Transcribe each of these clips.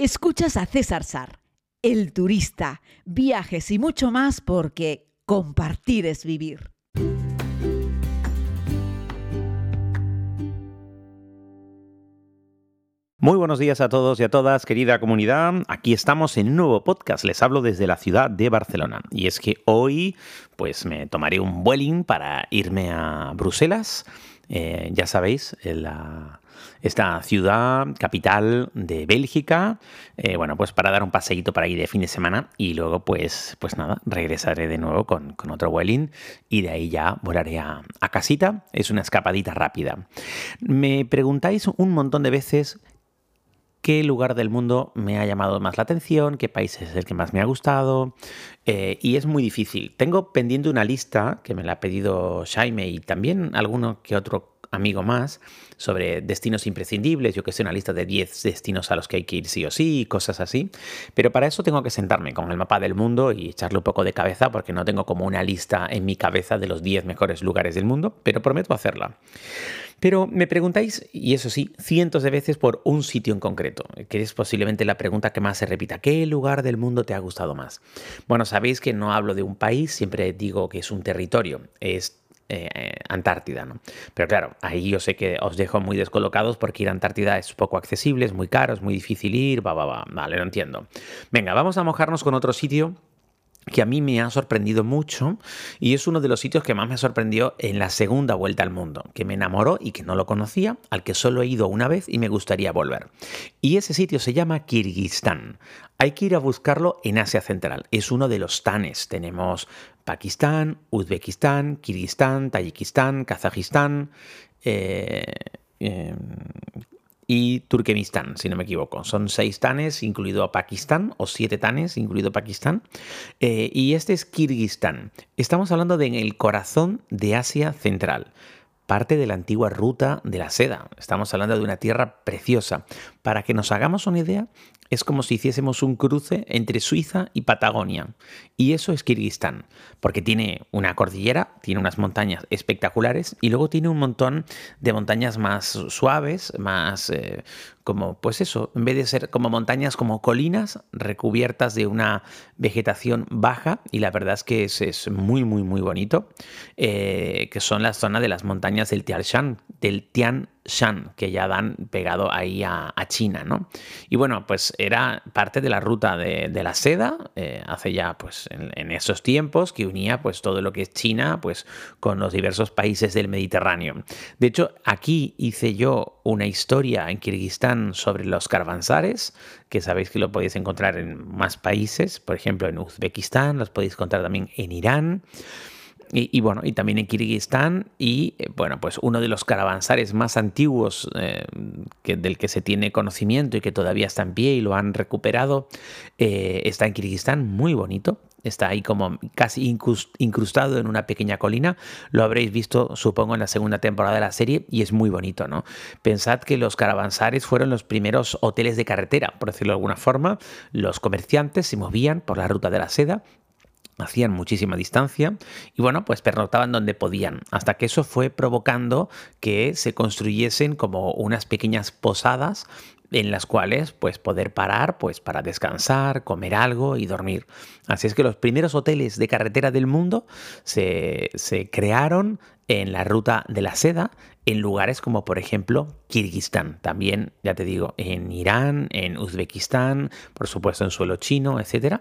Escuchas a César Sar, el turista, viajes y mucho más porque compartir es vivir. Muy buenos días a todos y a todas, querida comunidad. Aquí estamos en un nuevo podcast. Les hablo desde la ciudad de Barcelona. Y es que hoy, pues me tomaré un vueling para irme a Bruselas. Eh, ya sabéis, la esta ciudad capital de Bélgica. Eh, bueno, pues para dar un paseíto para ahí de fin de semana y luego pues, pues nada, regresaré de nuevo con, otro vueling y de ahí ya volaré a, a casita. Es una escapadita rápida. Me preguntáis un montón de veces qué lugar del mundo me ha llamado más la atención, qué país es el que más me ha gustado. Eh, y es muy difícil. Tengo pendiente una lista que me la ha pedido Jaime y también alguno que otro amigo más sobre destinos imprescindibles, yo que sé, una lista de 10 destinos a los que hay que ir sí o sí, cosas así. Pero para eso tengo que sentarme con el mapa del mundo y echarle un poco de cabeza porque no tengo como una lista en mi cabeza de los 10 mejores lugares del mundo, pero prometo hacerla. Pero me preguntáis, y eso sí, cientos de veces por un sitio en concreto, que es posiblemente la pregunta que más se repita. ¿Qué lugar del mundo te ha gustado más? Bueno, sabéis que no hablo de un país, siempre digo que es un territorio. Es eh, Antártida, ¿no? Pero claro, ahí yo sé que os dejo muy descolocados porque ir a Antártida es poco accesible, es muy caro, es muy difícil ir, va, va, va, vale, lo entiendo. Venga, vamos a mojarnos con otro sitio que a mí me ha sorprendido mucho y es uno de los sitios que más me sorprendió en la segunda vuelta al mundo, que me enamoró y que no lo conocía, al que solo he ido una vez y me gustaría volver. Y ese sitio se llama Kirguistán. Hay que ir a buscarlo en Asia Central. Es uno de los tanes. Tenemos Pakistán, Uzbekistán, Kirguistán, Tayikistán, Kazajistán eh, em, y Turkmenistán, si no me equivoco. Son seis tanes, incluido a Pakistán, o siete tanes, incluido Pakistán. Eh, y este es Kirguistán. Estamos hablando de el corazón de Asia Central parte de la antigua ruta de la seda. Estamos hablando de una tierra preciosa. Para que nos hagamos una idea, es como si hiciésemos un cruce entre Suiza y Patagonia. Y eso es Kirguistán, porque tiene una cordillera, tiene unas montañas espectaculares y luego tiene un montón de montañas más suaves, más eh, como, pues eso, en vez de ser como montañas, como colinas recubiertas de una vegetación baja, y la verdad es que es, muy, muy, muy bonito, eh, que son la zona de las montañas del Tian Shan, del Tian Shan, que ya dan pegado ahí a, China, ¿no? Y bueno, pues era parte de la ruta de, la seda, eh, hace ya, pues, en, esos tiempos, que unía, pues, todo lo que es China, pues, con los diversos países del Mediterráneo. De hecho, aquí hice yo una historia en Kirguistán sobre los caravansares, que sabéis que lo podéis encontrar en más países, por ejemplo, en Uzbekistán, los podéis encontrar también en Irán. Y, bueno, y también en Kirguistán y eh, bueno, pues uno de los caravansares más antiguos eh, del que se tiene conocimiento y que todavía está en pie y lo han recuperado, eh, está en Kirguistán, muy bonito. Está ahí como casi incrustado en una pequeña colina. Lo habréis visto, supongo, en la segunda temporada de la serie y es muy bonito, ¿no? Pensad que los caravansares fueron los primeros hoteles de carretera, por decirlo de alguna forma. Los comerciantes se movían por la ruta de la seda hacían muchísima distancia y bueno, pues pernoctaban donde podían, hasta que eso fue provocando que se construyesen como unas pequeñas posadas en las cuales pues poder parar pues para descansar, comer algo y dormir. Así es que los primeros hoteles de carretera del mundo se, se crearon en la ruta de la seda en lugares como por ejemplo Kirguistán, también ya te digo, en Irán, en Uzbekistán, por supuesto en suelo chino, etc.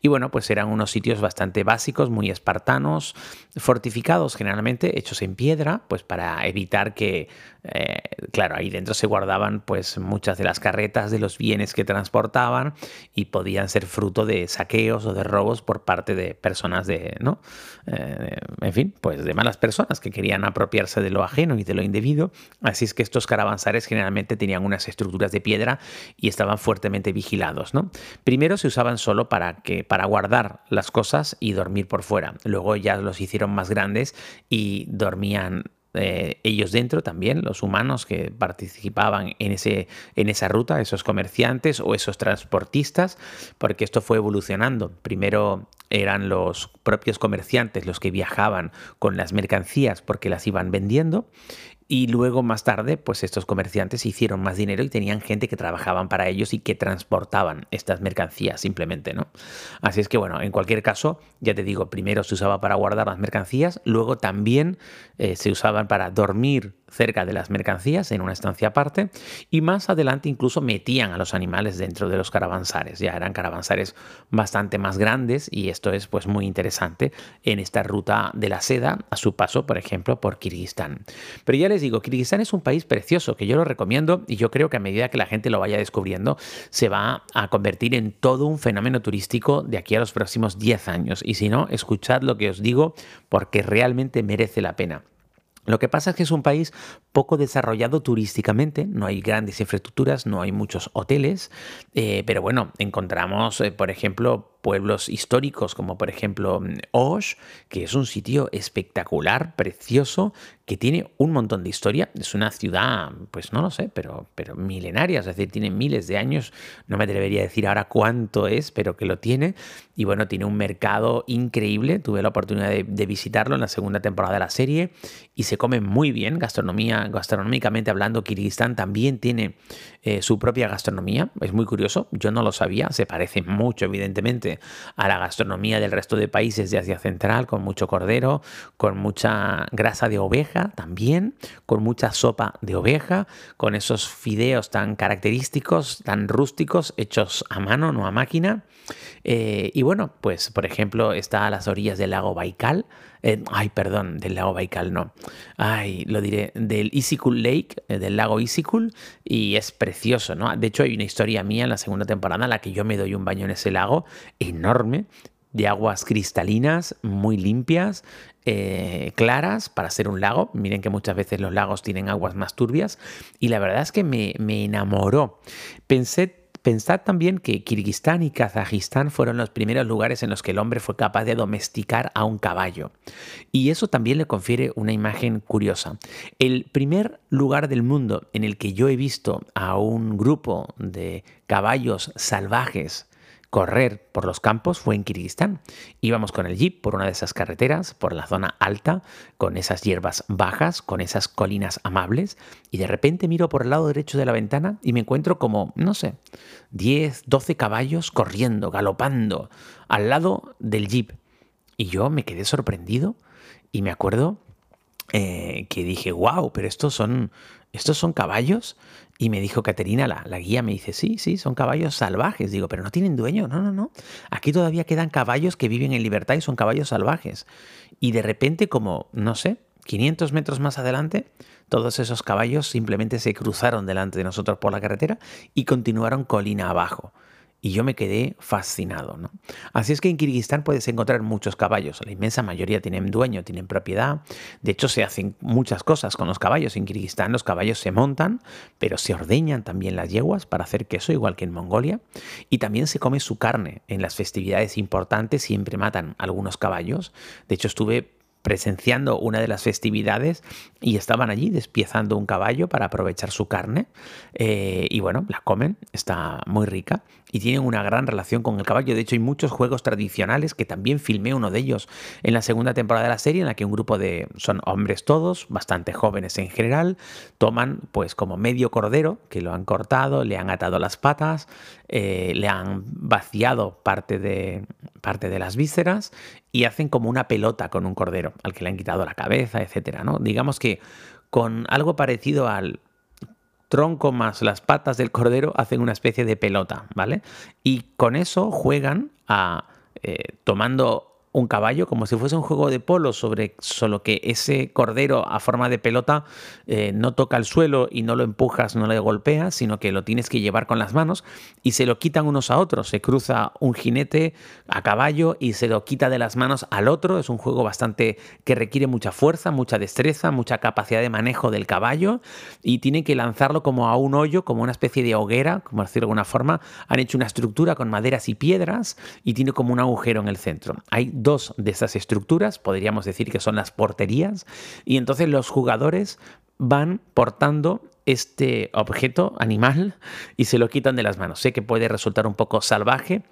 Y bueno, pues eran unos sitios bastante básicos, muy espartanos, fortificados generalmente, hechos en piedra, pues para evitar que, eh, claro, ahí dentro se guardaban pues muchas de las carretas de los bienes que transportaban y podían ser fruto de saqueos o de robos por parte de personas de, ¿no? Eh, en fin, pues de malas personas que querían apropiarse de lo ajeno y de lo indebido. Así es que estos caravansares generalmente tenían unas estructuras de piedra y estaban fuertemente vigilados. ¿no? Primero se usaban solo para, para guardar las cosas y dormir por fuera. Luego ya los hicieron más grandes y dormían eh, ellos dentro también, los humanos que participaban en, ese, en esa ruta, esos comerciantes o esos transportistas, porque esto fue evolucionando. Primero eran los propios comerciantes los que viajaban con las mercancías porque las iban vendiendo y luego más tarde, pues estos comerciantes hicieron más dinero y tenían gente que trabajaban para ellos y que transportaban estas mercancías simplemente, ¿no? Así es que bueno, en cualquier caso, ya te digo, primero se usaba para guardar las mercancías, luego también eh, se usaban para dormir cerca de las mercancías en una estancia aparte y más adelante incluso metían a los animales dentro de los caravansares. Ya eran caravansares bastante más grandes y esto es pues muy interesante en esta ruta de la seda a su paso, por ejemplo, por Kirguistán. Pero ya les digo, Kirguistán es un país precioso que yo lo recomiendo y yo creo que a medida que la gente lo vaya descubriendo se va a convertir en todo un fenómeno turístico de aquí a los próximos 10 años. Y si no, escuchad lo que os digo porque realmente merece la pena. Lo que pasa es que es un país poco desarrollado turísticamente, no hay grandes infraestructuras, no hay muchos hoteles, eh, pero bueno, encontramos, eh, por ejemplo, pueblos históricos como por ejemplo mm, Osh, que es un sitio espectacular, precioso, que tiene un montón de historia. Es una ciudad, pues no lo sé, pero, pero milenaria, es decir, tiene miles de años. No me atrevería a decir ahora cuánto es, pero que lo tiene. Y bueno, tiene un mercado increíble. Tuve la oportunidad de, visitarlo en la segunda temporada de la serie y se come muy bien, gastronomía, gastronómicamente hablando. Kirguistán también tiene eh, su propia gastronomía. Es muy curioso, yo no lo sabía, se parece mucho, evidentemente a la gastronomía del resto de países de Asia Central, con mucho cordero, con mucha grasa de oveja también, con mucha sopa de oveja, con esos fideos tan característicos, tan rústicos, hechos a mano, no a máquina. Eh, y bueno, pues por ejemplo está a las orillas del lago Baikal, eh, ay, perdón, del lago Baikal no. Ay, lo diré, del Isikul Lake, eh, del lago Isikul, y es precioso, ¿no? De hecho, hay una historia mía en la segunda temporada en la que yo me doy un baño en ese lago enorme, de aguas cristalinas, muy limpias, eh, claras para ser un lago. Miren que muchas veces los lagos tienen aguas más turbias, y la verdad es que me, me enamoró. Pensé Pensad también que Kirguistán y Kazajistán fueron los primeros lugares en los que el hombre fue capaz de domesticar a un caballo. Y eso también le confiere una imagen curiosa. El primer lugar del mundo en el que yo he visto a un grupo de caballos salvajes correr por los campos fue en Kirguistán. Íbamos con el jeep por una de esas carreteras, por la zona alta, con esas hierbas bajas, con esas colinas amables, y de repente miro por el lado derecho de la ventana y me encuentro como, no sé, 10, 12 caballos corriendo, galopando, al lado del jeep. Y yo me quedé sorprendido y me acuerdo eh, que dije, wow, pero estos son, estos son caballos y me dijo Caterina, la, la, guía, me dice, sí, sí, son caballos salvajes. Digo, pero no tienen dueño. No, no, no. Aquí todavía quedan caballos que viven en libertad y son caballos salvajes. Y de repente, como, no sé, 500 metros más adelante, todos esos caballos simplemente se cruzaron delante de nosotros por la carretera y continuaron colina abajo y yo me quedé fascinado. ¿no? Así es que en Kirguistán puedes encontrar muchos caballos. La inmensa mayoría tienen dueño, tienen propiedad. De hecho, se hacen muchas cosas con los caballos. En Kirguistán los caballos se montan, pero se ordeñan también las yeguas para hacer queso, igual que en Mongolia. Y también se come su carne. En las festividades importantes siempre matan algunos caballos. De hecho, estuve presenciando una de las festividades y estaban allí despiezando un caballo para aprovechar su carne eh, y bueno, la comen, está muy rica y tienen una gran relación con el caballo. De hecho, hay muchos juegos tradicionales que también filmé uno de ellos en la segunda temporada de la serie, en la que un grupo de, son hombres todos, bastante jóvenes en general, toman pues como medio cordero, que lo han cortado, le han atado las patas, eh, le han vaciado parte de, parte de las vísceras y hacen como una pelota con un cordero, al que le han quitado la cabeza, etcétera, ¿no? Digamos que con algo parecido al tronco más las patas del cordero hacen una especie de pelota, ¿vale? Y con eso juegan a eh, tomando un caballo como si fuese un juego de polo, sobre solo que ese cordero a forma de pelota eh, no toca el suelo y no lo empujas, no le golpeas, sino que lo tienes que llevar con las manos y se lo quitan unos a otros. Se cruza un jinete a caballo y se lo quita de las manos al otro. Es un juego bastante que requiere mucha fuerza, mucha destreza, mucha capacidad de manejo del caballo y tiene que lanzarlo como a un hoyo, como una especie de hoguera, como decirlo de alguna forma. Han hecho una estructura con maderas y piedras y tiene como un agujero en el centro. Hay dos de esas estructuras, podríamos decir que son las porterías, y entonces los jugadores van portando este objeto animal y se lo quitan de las manos. Sé que puede resultar un poco salvaje,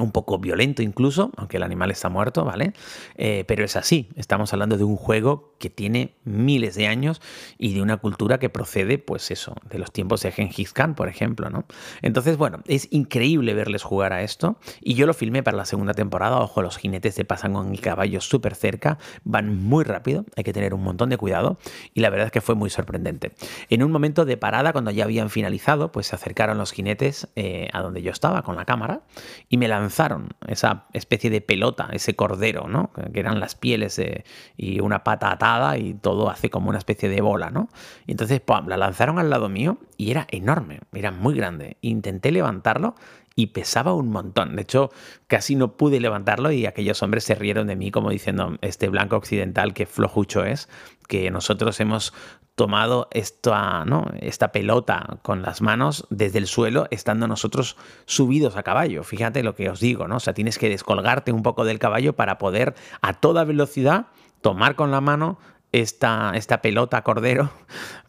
un poco violento incluso, aunque el animal está muerto, ¿vale? Eh, pero es así, estamos hablando de un juego que tiene miles de años y de una cultura que procede, pues eso, de los tiempos de Genghis Khan, por ejemplo, ¿no? Entonces, bueno, es increíble verles jugar a esto y yo lo filmé para la segunda temporada, ojo, los jinetes se pasan con el caballo súper cerca, van muy rápido, hay que tener un montón de cuidado y la verdad es que fue muy sorprendente. En un momento de parada, cuando ya habían finalizado, pues se acercaron los jinetes eh, a donde yo estaba con la cámara y me lanzaron esa especie de pelota, ese cordero, ¿no? Que eran las pieles y una pata atada y todo hace como una especie de bola, ¿no? Y entonces, ¡pum! la lanzaron al lado mío y era enorme, era muy grande. Intenté levantarlo y pesaba un montón. De hecho, casi no pude levantarlo y aquellos hombres se rieron de mí como diciendo, este blanco occidental que flojucho es, que nosotros hemos tomado esta, ¿no? esta pelota con las manos desde el suelo, estando nosotros subidos a caballo. Fíjate lo que os digo, ¿no? O sea, tienes que descolgarte un poco del caballo para poder a toda velocidad tomar con la mano esta, esta pelota cordero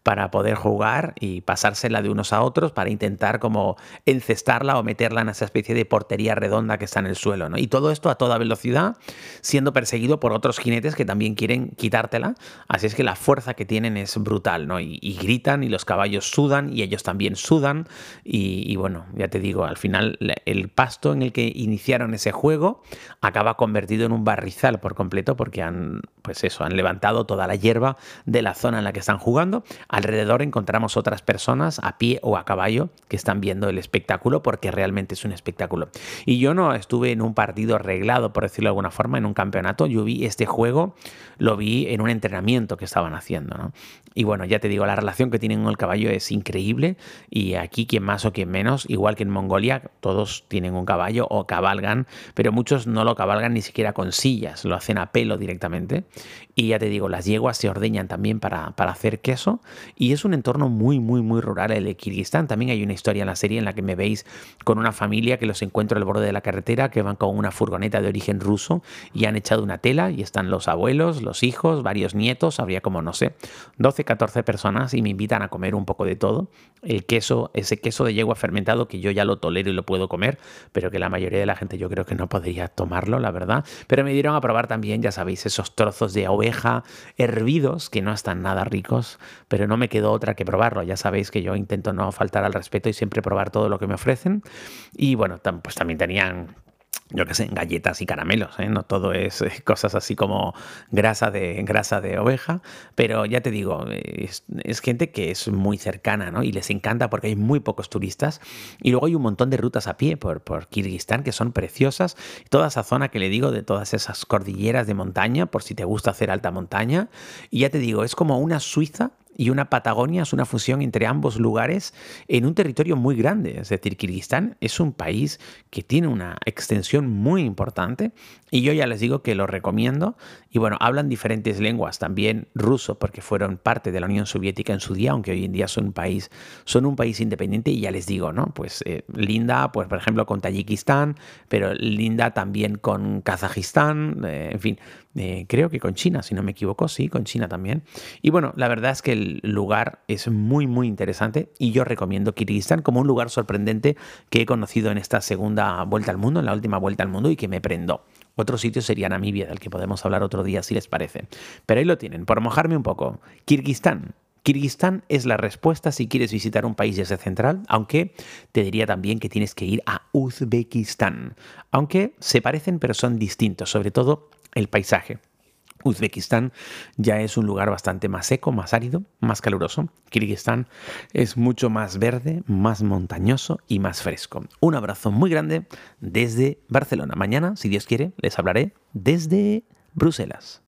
para poder jugar y pasársela de unos a otros para intentar como encestarla o meterla en esa especie de portería redonda que está en el suelo. ¿no? Y todo esto a toda velocidad, siendo perseguido por otros jinetes que también quieren quitártela. Así es que la fuerza que tienen es brutal, ¿no? Y, gritan y los caballos sudan y ellos también sudan. Y, bueno, ya te digo, al final el pasto en el que iniciaron ese juego acaba convertido en un barrizal por completo porque han, pues eso, han levantado toda la hierba de la zona en la que están jugando Alrededor encontramos otras personas a pie o a caballo que están viendo el espectáculo porque realmente es un espectáculo. Y yo no estuve en un partido arreglado, por decirlo de alguna forma, en un campeonato. Yo vi este juego, lo vi en un entrenamiento que estaban haciendo. Y bueno, ya te digo, la relación que tienen con el caballo es increíble. Y aquí, quien más o quien menos, igual que en Mongolia, todos tienen un caballo o cabalgan, pero muchos no lo cabalgan ni siquiera con sillas, lo hacen a pelo directamente. Y ya te digo, las yeguas se ordeñan también para, para hacer queso y es un entorno muy, muy, muy rural el de Kirguistán. También hay una historia en la serie en la que me veis con una familia que los encuentro al borde de la carretera, que van con una furgoneta de origen ruso y han echado una tela y están los abuelos, los hijos, varios nietos, habría como, no sé, 12, 14 personas y me invitan a comer un poco de todo. El queso, ese queso de yegua fermentado que yo ya lo tolero y lo puedo comer, pero que la mayoría de la gente yo creo que no podría tomarlo, la verdad. Pero me dieron a probar también, ya sabéis, esos trozos de oveja hervidos que no están nada ricos, pero no me quedó otra que probarlo. Ya sabéis que yo intento no faltar al respeto y siempre probar todo lo que me ofrecen. Y bueno, pues también tenían yo qué sé, galletas y caramelos, ¿eh? no todo es eh, cosas así como grasa de, grasa de oveja, pero ya te digo, es, gente que es muy cercana ¿no? y les encanta porque hay muy pocos turistas y luego hay un montón de rutas a pie por, por Kirguistán que son preciosas, toda esa zona que le digo de todas esas cordilleras de montaña, por si te gusta hacer alta montaña, y ya te digo, es como una Suiza y una Patagonia es una fusión entre ambos lugares en un territorio muy grande. Es decir, Kirguistán es un país que tiene una extensión muy importante y yo ya les digo que lo recomiendo. Y bueno, hablan diferentes lenguas, también ruso, porque fueron parte de la Unión Soviética en su día, aunque hoy en día son un país, son un país independiente y ya les digo, ¿no? Pues eh, linda, pues por ejemplo con Tayikistán, pero linda también con Kazajistán, eh, en fin, eh, creo que con China, si no me equivoco, sí, con China también. Y bueno, la verdad es que lugar es muy, muy interesante y yo recomiendo Kirguistán como un lugar sorprendente que he conocido en esta segunda vuelta al mundo, en la última vuelta al mundo y que me prendó. Otro sitio sería Namibia, del que podemos hablar otro día si les parece. Pero ahí lo tienen, por mojarme un poco. Kirguistán. Kirguistán es la respuesta si quieres visitar un país de Asia Central, aunque te diría también que tienes que ir a Uzbekistán. Aunque se parecen pero son distintos, sobre todo el paisaje. Uzbekistán ya es un lugar bastante más seco, más árido, más caluroso. Kirguistán es mucho más verde, más montañoso y más fresco. Un abrazo muy grande desde Barcelona. Mañana, si Dios quiere, les hablaré desde Bruselas.